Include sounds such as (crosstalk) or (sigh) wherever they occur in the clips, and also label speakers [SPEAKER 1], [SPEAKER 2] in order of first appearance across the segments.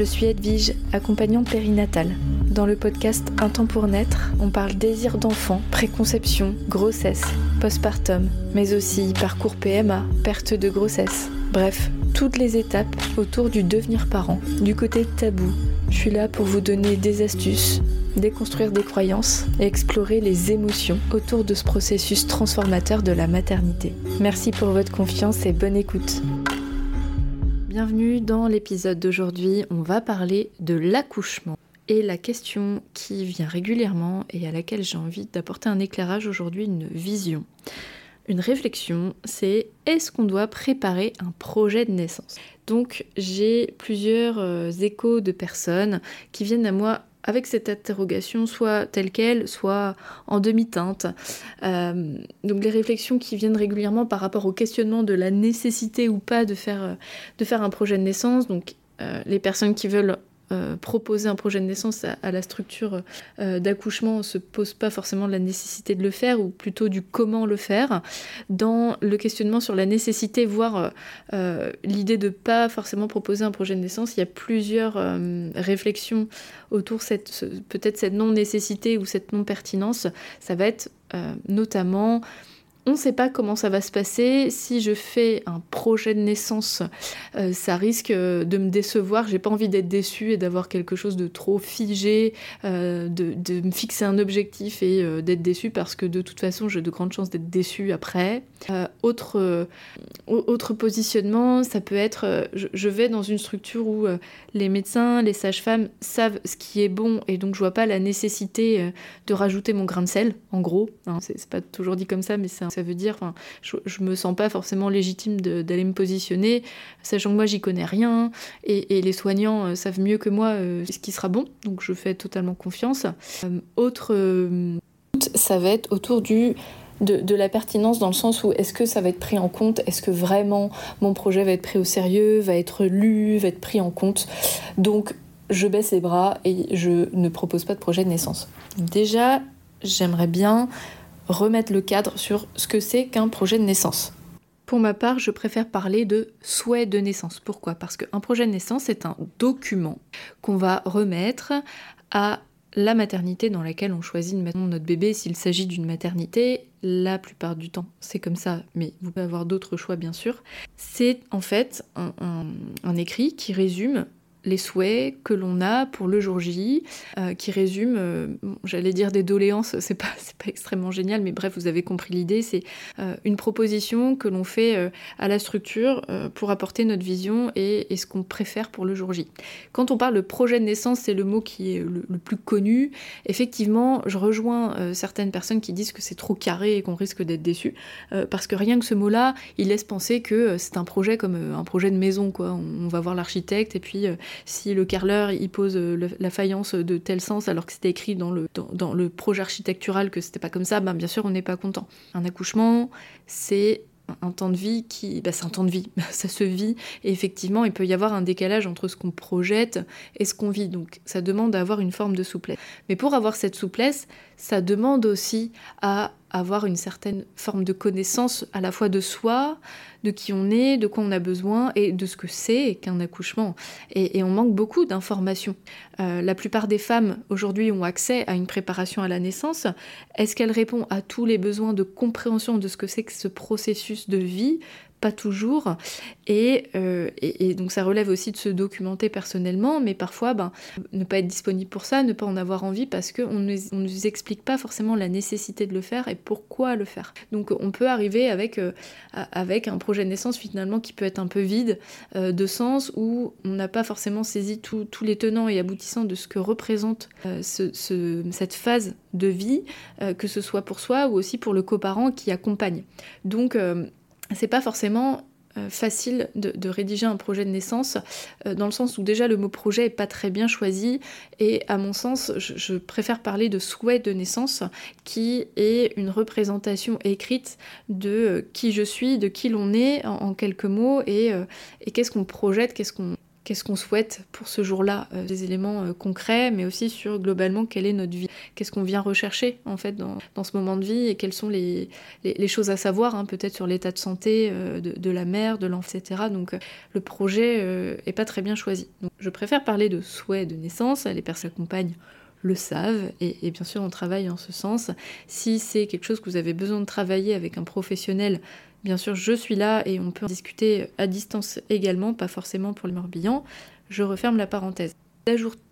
[SPEAKER 1] je suis Edwige, accompagnante périnatale. Dans le podcast Un temps pour naître, on parle désir d'enfant, préconception, grossesse, postpartum, mais aussi parcours PMA, perte de grossesse. Bref, toutes les étapes autour du devenir parent, du côté tabou. Je suis là pour vous donner des astuces, déconstruire des croyances et explorer les émotions autour de ce processus transformateur de la maternité. Merci pour votre confiance et bonne écoute. Bienvenue dans l'épisode d'aujourd'hui, on va parler de l'accouchement. Et la question qui vient régulièrement et à laquelle j'ai envie d'apporter un éclairage aujourd'hui, une vision, une réflexion, c'est est-ce qu'on doit préparer un projet de naissance? Donc j'ai plusieurs euh, échos de personnes qui viennent à moi avec cette interrogation, soit telle qu'elle, soit en demi-teinte. Euh, donc les réflexions qui viennent régulièrement par rapport au questionnement de la nécessité ou pas de faire, euh, un projet de naissance, donc euh, les personnes qui veulent euh, proposer un projet de naissance à, la structure euh, d'accouchement ne se pose pas forcément la nécessité de le faire, ou plutôt du comment le faire. Dans le questionnement sur la nécessité, voire euh, l'idée de pas forcément proposer un projet de naissance, il y a plusieurs réflexions autour cette peut-être cette non-nécessité ou cette non-pertinence. Ça va être notamment on ne sait pas comment ça va se passer. Si je fais un projet de naissance, euh, ça risque euh, de me décevoir. J'ai pas envie d'être déçue et d'avoir quelque chose de trop figé, euh, de, me fixer un objectif et d'être déçue parce que de toute façon, j'ai de grandes chances d'être déçue après. autre, autre positionnement, ça peut être je, vais dans une structure où les médecins, les sages-femmes savent ce qui est bon et donc je vois pas la nécessité de rajouter mon grain de sel, en gros. Hein. c'est pas toujours dit comme ça, mais c'est ça veut dire, enfin, je, je, me sens pas forcément légitime d'aller me positionner, sachant que moi j'y connais rien et, les soignants euh, savent mieux que moi euh, ce qui sera bon, donc je fais totalement confiance. Euh, autre ça va être autour de, la pertinence dans le sens où est-ce que ça va être pris en compte Est-ce que vraiment mon projet va être pris au sérieux, va être lu, va être pris en compte Donc je baisse les bras et je ne propose pas de projet de naissance. Déjà, j'aimerais bien remettre le cadre sur ce que c'est qu'un projet de naissance. Pour ma part, je préfère parler de souhait de naissance. Pourquoi? Parce qu'un projet de naissance est un document qu'on va remettre à la maternité dans laquelle on choisit de mettre notre bébé s'il s'agit d'une maternité. La plupart du temps, c'est comme ça, mais vous pouvez avoir d'autres choix bien sûr. C'est en fait un, un écrit qui résume les souhaits que l'on a pour le jour J, euh, qui résume, euh, j'allais dire des doléances, c'est pas, (laughs) pas extrêmement génial, mais bref, vous avez compris l'idée, c'est euh, une proposition que l'on fait à la structure pour apporter notre vision et, ce qu'on préfère pour le jour J. Quand on parle de projet de naissance, c'est le mot qui est le, plus connu. Effectivement, je rejoins certaines personnes qui disent que c'est trop carré et qu'on risque d'être déçu, parce que rien que ce mot-là, il laisse penser que c'est un projet comme un projet de maison, quoi. On, on va voir l'architecte et puis si le carreleur il pose euh, la faïence de tel sens alors que c'était écrit dans le, dans, le projet architectural que c'était pas comme ça, ben bien sûr on n'est pas content. Un accouchement, c'est un temps de vie qui. Bah, c'est un temps de vie, (laughs) ça se vit. Et effectivement, il peut y avoir un décalage entre ce qu'on projette et ce qu'on vit. Donc ça demande d'avoir une forme de souplesse. Mais pour avoir cette souplesse, ça demande aussi à avoir une certaine forme de connaissance à la fois de soi, de qui on est, de quoi on a besoin et de ce que c'est qu'un accouchement. Et, on manque beaucoup d'informations. Euh, la plupart des femmes aujourd'hui ont accès à une préparation à la naissance. Est-ce qu'elle répond à tous les besoins de compréhension de ce que c'est que ce processus de vie? Pas toujours. Euh, et, donc ça relève aussi de se documenter personnellement, mais parfois ben, ne pas être disponible pour ça, ne pas en avoir envie parce qu'on ne nous explique pas forcément la nécessité de le faire et pourquoi le faire. Donc on peut arriver avec, euh, avec un projet de naissance finalement qui peut être un peu vide euh, de sens, où on n'a pas forcément saisi tous les tenants et aboutissants de ce que représente cette phase de vie, que ce soit pour soi ou aussi pour le coparent qui accompagne. Donc c'est pas forcément euh, facile de, rédiger un projet de naissance, euh, dans le sens où déjà le mot projet est pas très bien choisi, et à mon sens, je, préfère parler de souhait de naissance, qui est une représentation écrite de euh, qui je suis, de qui l'on est en, quelques mots, et, et qu'est-ce qu'on projette, qu'est-ce qu'on qu'est-ce qu'on souhaite pour ce jour-là, euh, des éléments euh, concrets, mais aussi sur globalement quelle est notre vie, qu'est-ce qu'on vient rechercher en fait dans, ce moment de vie et quelles sont les, choses à savoir, hein, peut-être sur l'état de santé euh, de, la mère, de l'enfant, etc. Donc le projet est pas très bien choisi. Je préfère parler de souhait de naissance, les personnes accompagnent le savent et, et, bien sûr on travaille en ce sens. Si c'est quelque chose que vous avez besoin de travailler avec un professionnel Bien sûr, je suis là et on peut en discuter à distance également, pas forcément pour le Morbihan. Je referme la parenthèse.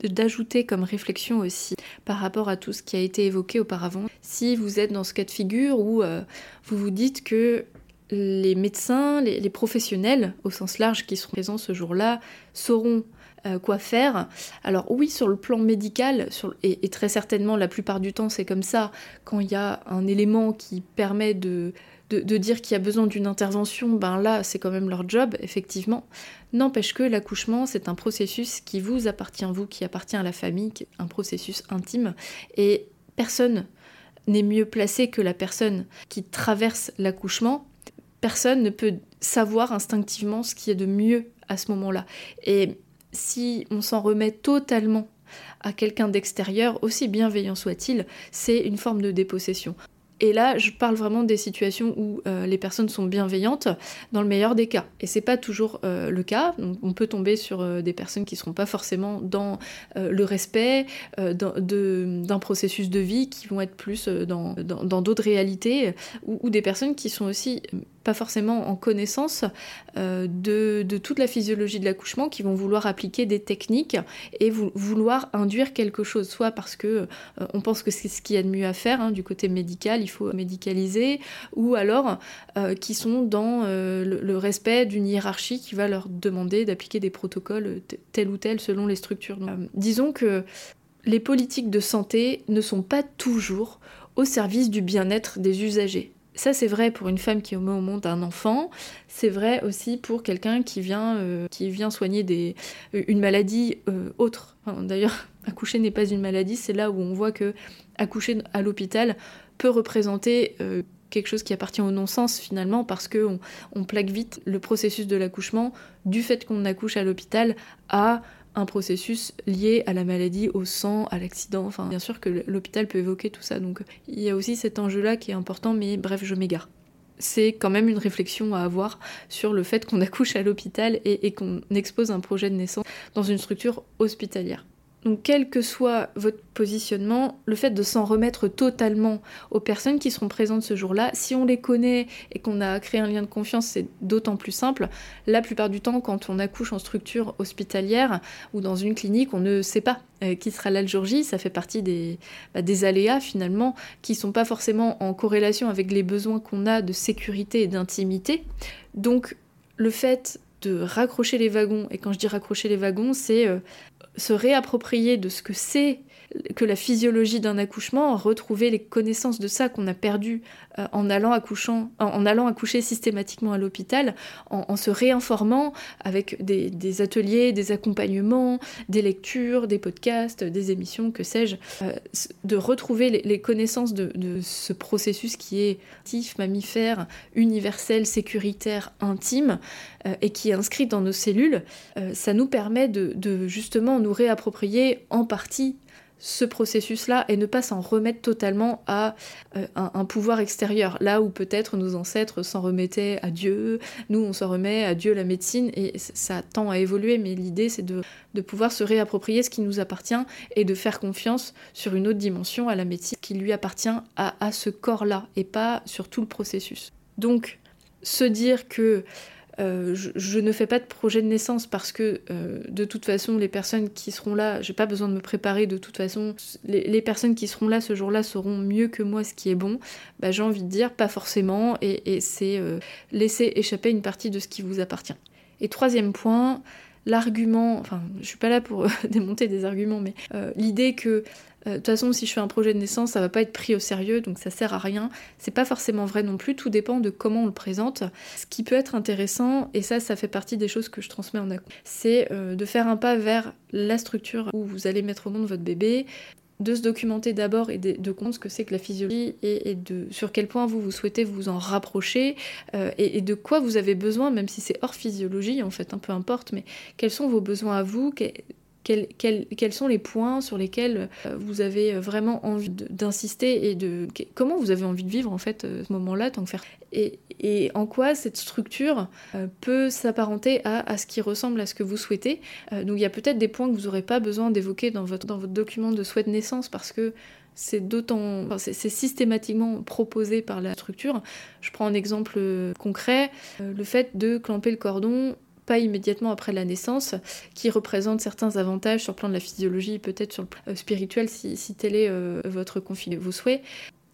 [SPEAKER 1] D'ajouter comme réflexion aussi par rapport à tout ce qui a été évoqué auparavant, si vous êtes dans ce cas de figure où euh, vous vous dites que les médecins, les, professionnels au sens large qui seront présents ce jour-là sauront euh, quoi faire. Alors oui, sur le plan médical, et, et, très certainement la plupart du temps c'est comme ça, quand il y a un élément qui permet de, de, dire qu'il y a besoin d'une intervention, ben là, c'est quand même leur job, effectivement. N'empêche que l'accouchement, c'est un processus qui vous appartient, vous, qui appartient à la famille, un processus intime, et personne n'est mieux placé que la personne qui traverse l'accouchement. Personne ne peut savoir instinctivement ce qui est de mieux à ce moment-là. Et si on s'en remet totalement à quelqu'un d'extérieur, aussi bienveillant soit-il, c'est une forme de dépossession. Et là, je parle vraiment des situations où euh, les personnes sont bienveillantes, dans le meilleur des cas. Et c'est pas toujours euh, le cas. On, peut tomber sur euh, des personnes qui seront pas forcément dans le respect d'un processus de vie, qui vont être plus dans d'autres réalités, ou, des personnes qui sont aussi pas forcément en connaissance euh, de, toute la physiologie de l'accouchement, qui vont vouloir appliquer des techniques et vouloir induire quelque chose, soit parce que euh, on pense que c'est ce qu'il y a de mieux à faire hein, du côté médical, il faut médicaliser, ou alors euh, qui sont dans le, respect d'une hiérarchie qui va leur demander d'appliquer des protocoles tel ou tel selon les structures. disons que les politiques de santé ne sont pas toujours au service du bien-être des usagers. Ça, c'est vrai pour une femme qui met au monde un enfant. C'est vrai aussi pour quelqu'un qui vient, euh, qui vient soigner euh, une maladie euh, autre. D'ailleurs, (laughs) accoucher n'est pas une maladie. C'est là où on voit que accoucher à l'hôpital peut représenter quelque chose qui appartient au non-sens finalement parce que on plaque vite le processus de l'accouchement du fait qu'on accouche à l'hôpital à un processus lié à la maladie, au sang, à l'accident. Enfin, bien sûr que l'hôpital peut évoquer tout ça. Donc, il y a aussi cet enjeu-là qui est important, mais bref, je m'égare. C'est quand même une réflexion à avoir sur le fait qu'on accouche à l'hôpital et qu'on expose un projet de naissance dans une structure hospitalière. Donc quel que soit votre positionnement, le fait de s'en remettre totalement aux personnes qui seront présentes ce jour-là, si on les connaît et qu'on a créé un lien de confiance, c'est d'autant plus simple. La plupart du temps, quand on accouche en structure hospitalière ou dans une clinique, on ne sait pas euh, qui sera là Ça fait partie des, bah, aléas finalement qui sont pas forcément en corrélation avec les besoins qu'on a de sécurité et d'intimité. Donc le fait de raccrocher les wagons, et quand je dis raccrocher les wagons, c'est euh, se réapproprier de ce que c'est que la physiologie d'un accouchement, retrouver les connaissances de ça qu'on a perdu euh, en, allant accoucher systématiquement à l'hôpital, en, se réinformant avec des, ateliers, des accompagnements, des lectures, des podcasts, des émissions, que sais-je, euh, de retrouver les, connaissances de, ce processus qui est actif, mammifère, universel, sécuritaire, intime, euh, et qui est inscrit dans nos cellules, ça nous permet de justement nous réapproprier en partie ce processus-là et ne pas s'en remettre totalement à euh, un, pouvoir extérieur. Là où peut-être nos ancêtres s'en remettaient à Dieu, nous on s'en remet à Dieu la médecine et ça tend à évoluer, mais l'idée c'est de, pouvoir se réapproprier ce qui nous appartient et de faire confiance sur une autre dimension à la médecine qui lui appartient à, à ce corps-là et pas sur tout le processus. Donc se dire que euh, je, ne fais pas de projet de naissance parce que euh, de toute façon, les personnes qui seront là, j'ai pas besoin de me préparer, de toute façon, les, personnes qui seront là ce jour-là sauront mieux que moi ce qui est bon. Bah, j'ai envie de dire pas forcément, et, c'est euh, laisser échapper une partie de ce qui vous appartient. Et troisième point, l'argument, enfin, je suis pas là pour (laughs) démonter des arguments, mais l'idée que de toute façon, si je fais un projet de naissance, ça va pas être pris au sérieux, donc ça sert à rien. C'est pas forcément vrai non plus, tout dépend de comment on le présente. Ce qui peut être intéressant, et ça, ça fait partie des choses que je transmets en accompagnement, c'est euh, de faire un pas vers la structure où vous allez mettre au monde votre bébé, de se documenter d'abord et de, comprendre ce que c'est que la physiologie et, de sur quel point vous, vous souhaitez vous en rapprocher euh, et, de quoi vous avez besoin, même si c'est hors physiologie en fait, un peu importe, mais quels sont vos besoins à vous, quels, sont les points sur lesquels euh, vous avez vraiment envie d'insister et de comment vous avez envie de vivre en fait ce moment-là tant que faire et, en quoi cette structure euh, peut s'apparenter à, ce qui ressemble à ce que vous souhaitez. Euh, donc il y a peut-être des points que vous n'aurez pas besoin d'évoquer dans votre, dans votre document de souhait de naissance parce que c'est d'autant, c'est systématiquement proposé par la structure. Je prends un exemple concret, le fait de clamper le cordon pas immédiatement après la naissance, qui représente certains avantages sur le plan de la physiologie, peut-être sur le plan euh, spirituel si, tel est euh, votre conflit, vos souhaits.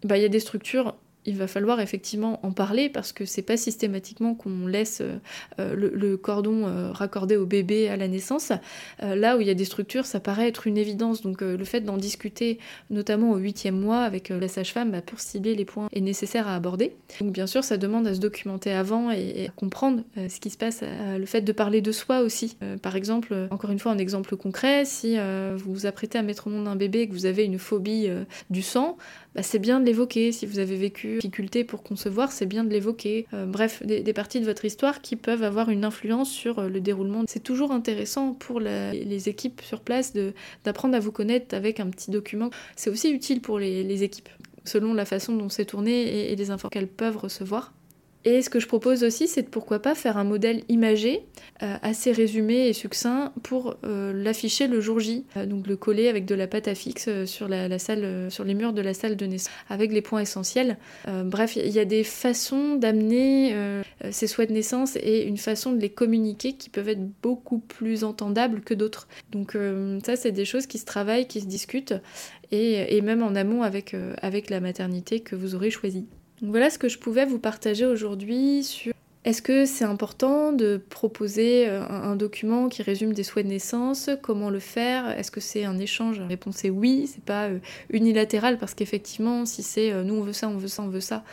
[SPEAKER 1] Bah, il y a des structures il va falloir effectivement en parler parce que c'est pas systématiquement qu'on laisse euh, euh, le, cordon euh, raccordé au bébé à la naissance. là où il y a des structures, ça paraît être une évidence. Donc le fait d'en discuter, notamment au huitième mois avec la sage-femme, bah, pour cibler les points est nécessaire à aborder. Donc bien sûr, ça demande à se documenter avant et, à comprendre ce qui se passe. le fait de parler de soi aussi. par exemple, encore une fois, un exemple concret, si vous vous apprêtez à mettre au monde un bébé et que vous avez une phobie du sang, bah, c'est bien de l'évoquer. Si vous avez vécu difficulté pour concevoir, c'est bien de l'évoquer. Euh, bref, des, parties de votre histoire qui peuvent avoir une influence sur euh, le déroulement. C'est toujours intéressant pour les équipes sur place d'apprendre à vous connaître avec un petit document. C'est aussi utile pour les, équipes, selon la façon dont c'est tourné et, et les infos qu'elles peuvent recevoir. Et ce que je propose aussi, c'est de pourquoi pas faire un modèle imagé, euh, assez résumé et succinct, pour euh, l'afficher le jour J. Euh, donc le coller avec de la pâte à fixe sur, les murs de la salle de naissance, avec les points essentiels. bref, il y a des façons d'amener ces souhaits de naissance et une façon de les communiquer qui peuvent être beaucoup plus entendables que d'autres. Donc ça, c'est des choses qui se travaillent, qui se discutent, et, et même en amont avec, avec la maternité que vous aurez choisie voilà ce que je pouvais vous partager aujourd'hui sur est-ce que c'est important de proposer euh, un document qui résume des souhaits de naissance Comment le faire Est-ce que c'est un échange La réponse est oui, c'est pas euh, unilatéral parce qu'effectivement, si c'est euh, nous on veut ça, on veut ça, on veut ça,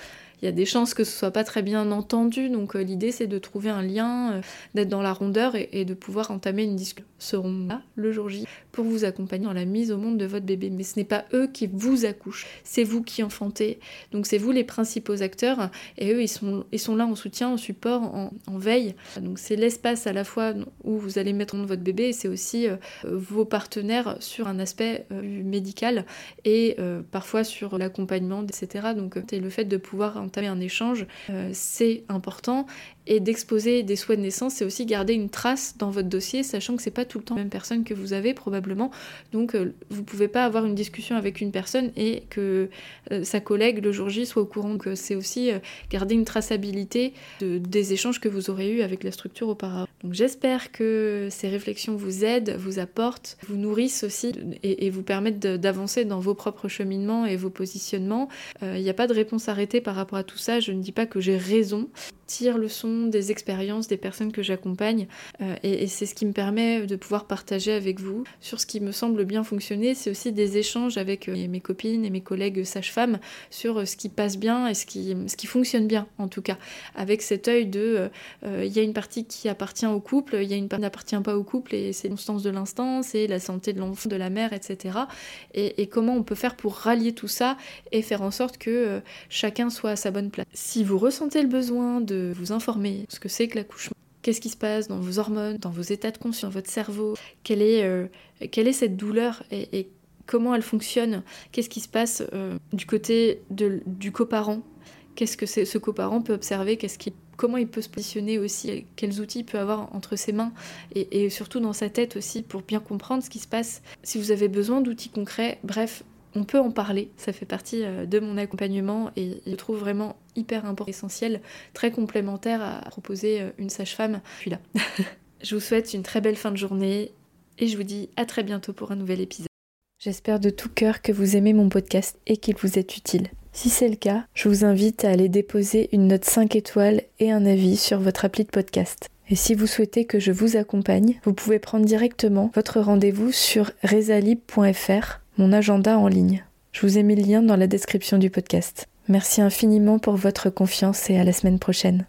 [SPEAKER 1] il y a des chances que ce soit pas très bien entendu. Donc l'idée c'est de trouver un lien, d'être dans la rondeur et, de pouvoir entamer une discussion. Seront là le jour J pour vous accompagner dans la mise au monde de votre bébé. Mais ce n'est pas eux qui vous accouchent, c'est vous qui enfantez. Donc c'est vous les principaux acteurs et eux ils sont, ils sont là en soutien, en support, en, veille. Donc c'est l'espace à la fois où vous allez mettre en monde votre bébé et c'est aussi euh, vos partenaires sur un aspect euh, médical et euh, parfois sur l'accompagnement, etc. Donc le fait de pouvoir entamer un échange, c'est important et d'exposer des souhaits de naissance, c'est aussi garder une trace dans votre dossier, sachant que c'est pas tout le temps la même personne que vous avez probablement. Donc euh, vous pouvez pas avoir une discussion avec une personne et que euh, sa collègue le jour J soit au courant. que c'est aussi euh, garder une traçabilité des échanges que vous aurez eus avec la structure auparavant. Donc j'espère que ces réflexions vous aident, vous apportent, vous nourrissent aussi et, vous permettent d'avancer dans vos propres cheminements et vos positionnements. Il n'y a pas de réponse arrêtée par rapport à tout ça. Je ne dis pas que j'ai raison. Tire le son des expériences des personnes que j'accompagne euh, et, c'est ce qui me permet de pouvoir partager avec vous sur ce qui me semble bien fonctionner. C'est aussi des échanges avec euh, mes copines et mes collègues sages-femmes sur euh, ce qui passe bien et ce qui, ce qui fonctionne bien en tout cas, avec cet œil de il y a une partie qui appartient au couple, il y a une partie qui n'appartient pas au couple et c'est l'instance de l'instant, c'est la santé de l'enfant, de la mère, etc. Et, et, comment on peut faire pour rallier tout ça et faire en sorte que chacun soit à sa bonne place. Si vous ressentez le besoin de vous informer ce que c'est que l'accouchement. Qu'est-ce qui se passe dans vos hormones, dans vos états de conscience, dans votre cerveau? Quelle est, euh, quelle est cette douleur et, comment elle fonctionne? Qu'est-ce qui se passe euh, du côté de, du coparent? Qu'est-ce que ce coparent peut observer? Qu'est-ce qui, Comment il peut se positionner aussi? Quels outils il peut avoir entre ses mains? Et, et surtout dans sa tête aussi pour bien comprendre ce qui se passe. Si vous avez besoin d'outils concrets, bref, on peut en parler, ça fait partie euh, de mon accompagnement et je trouve vraiment hyper important, essentiel, très complémentaire à proposer euh, une sage-femme. Je suis là. (laughs) je vous souhaite une très belle fin de journée et je vous dis à très bientôt pour un nouvel épisode. J'espère de tout cœur que vous aimez mon podcast et qu'il vous est utile. Si c'est le cas, je vous invite à aller déposer une note 5 étoiles et un avis sur votre appli de podcast. Et si vous souhaitez que je vous accompagne, vous pouvez prendre directement votre rendez-vous sur resalib.fr mon agenda en ligne. Je vous ai mis le lien dans la description du podcast. Merci infiniment pour votre confiance et à la semaine prochaine.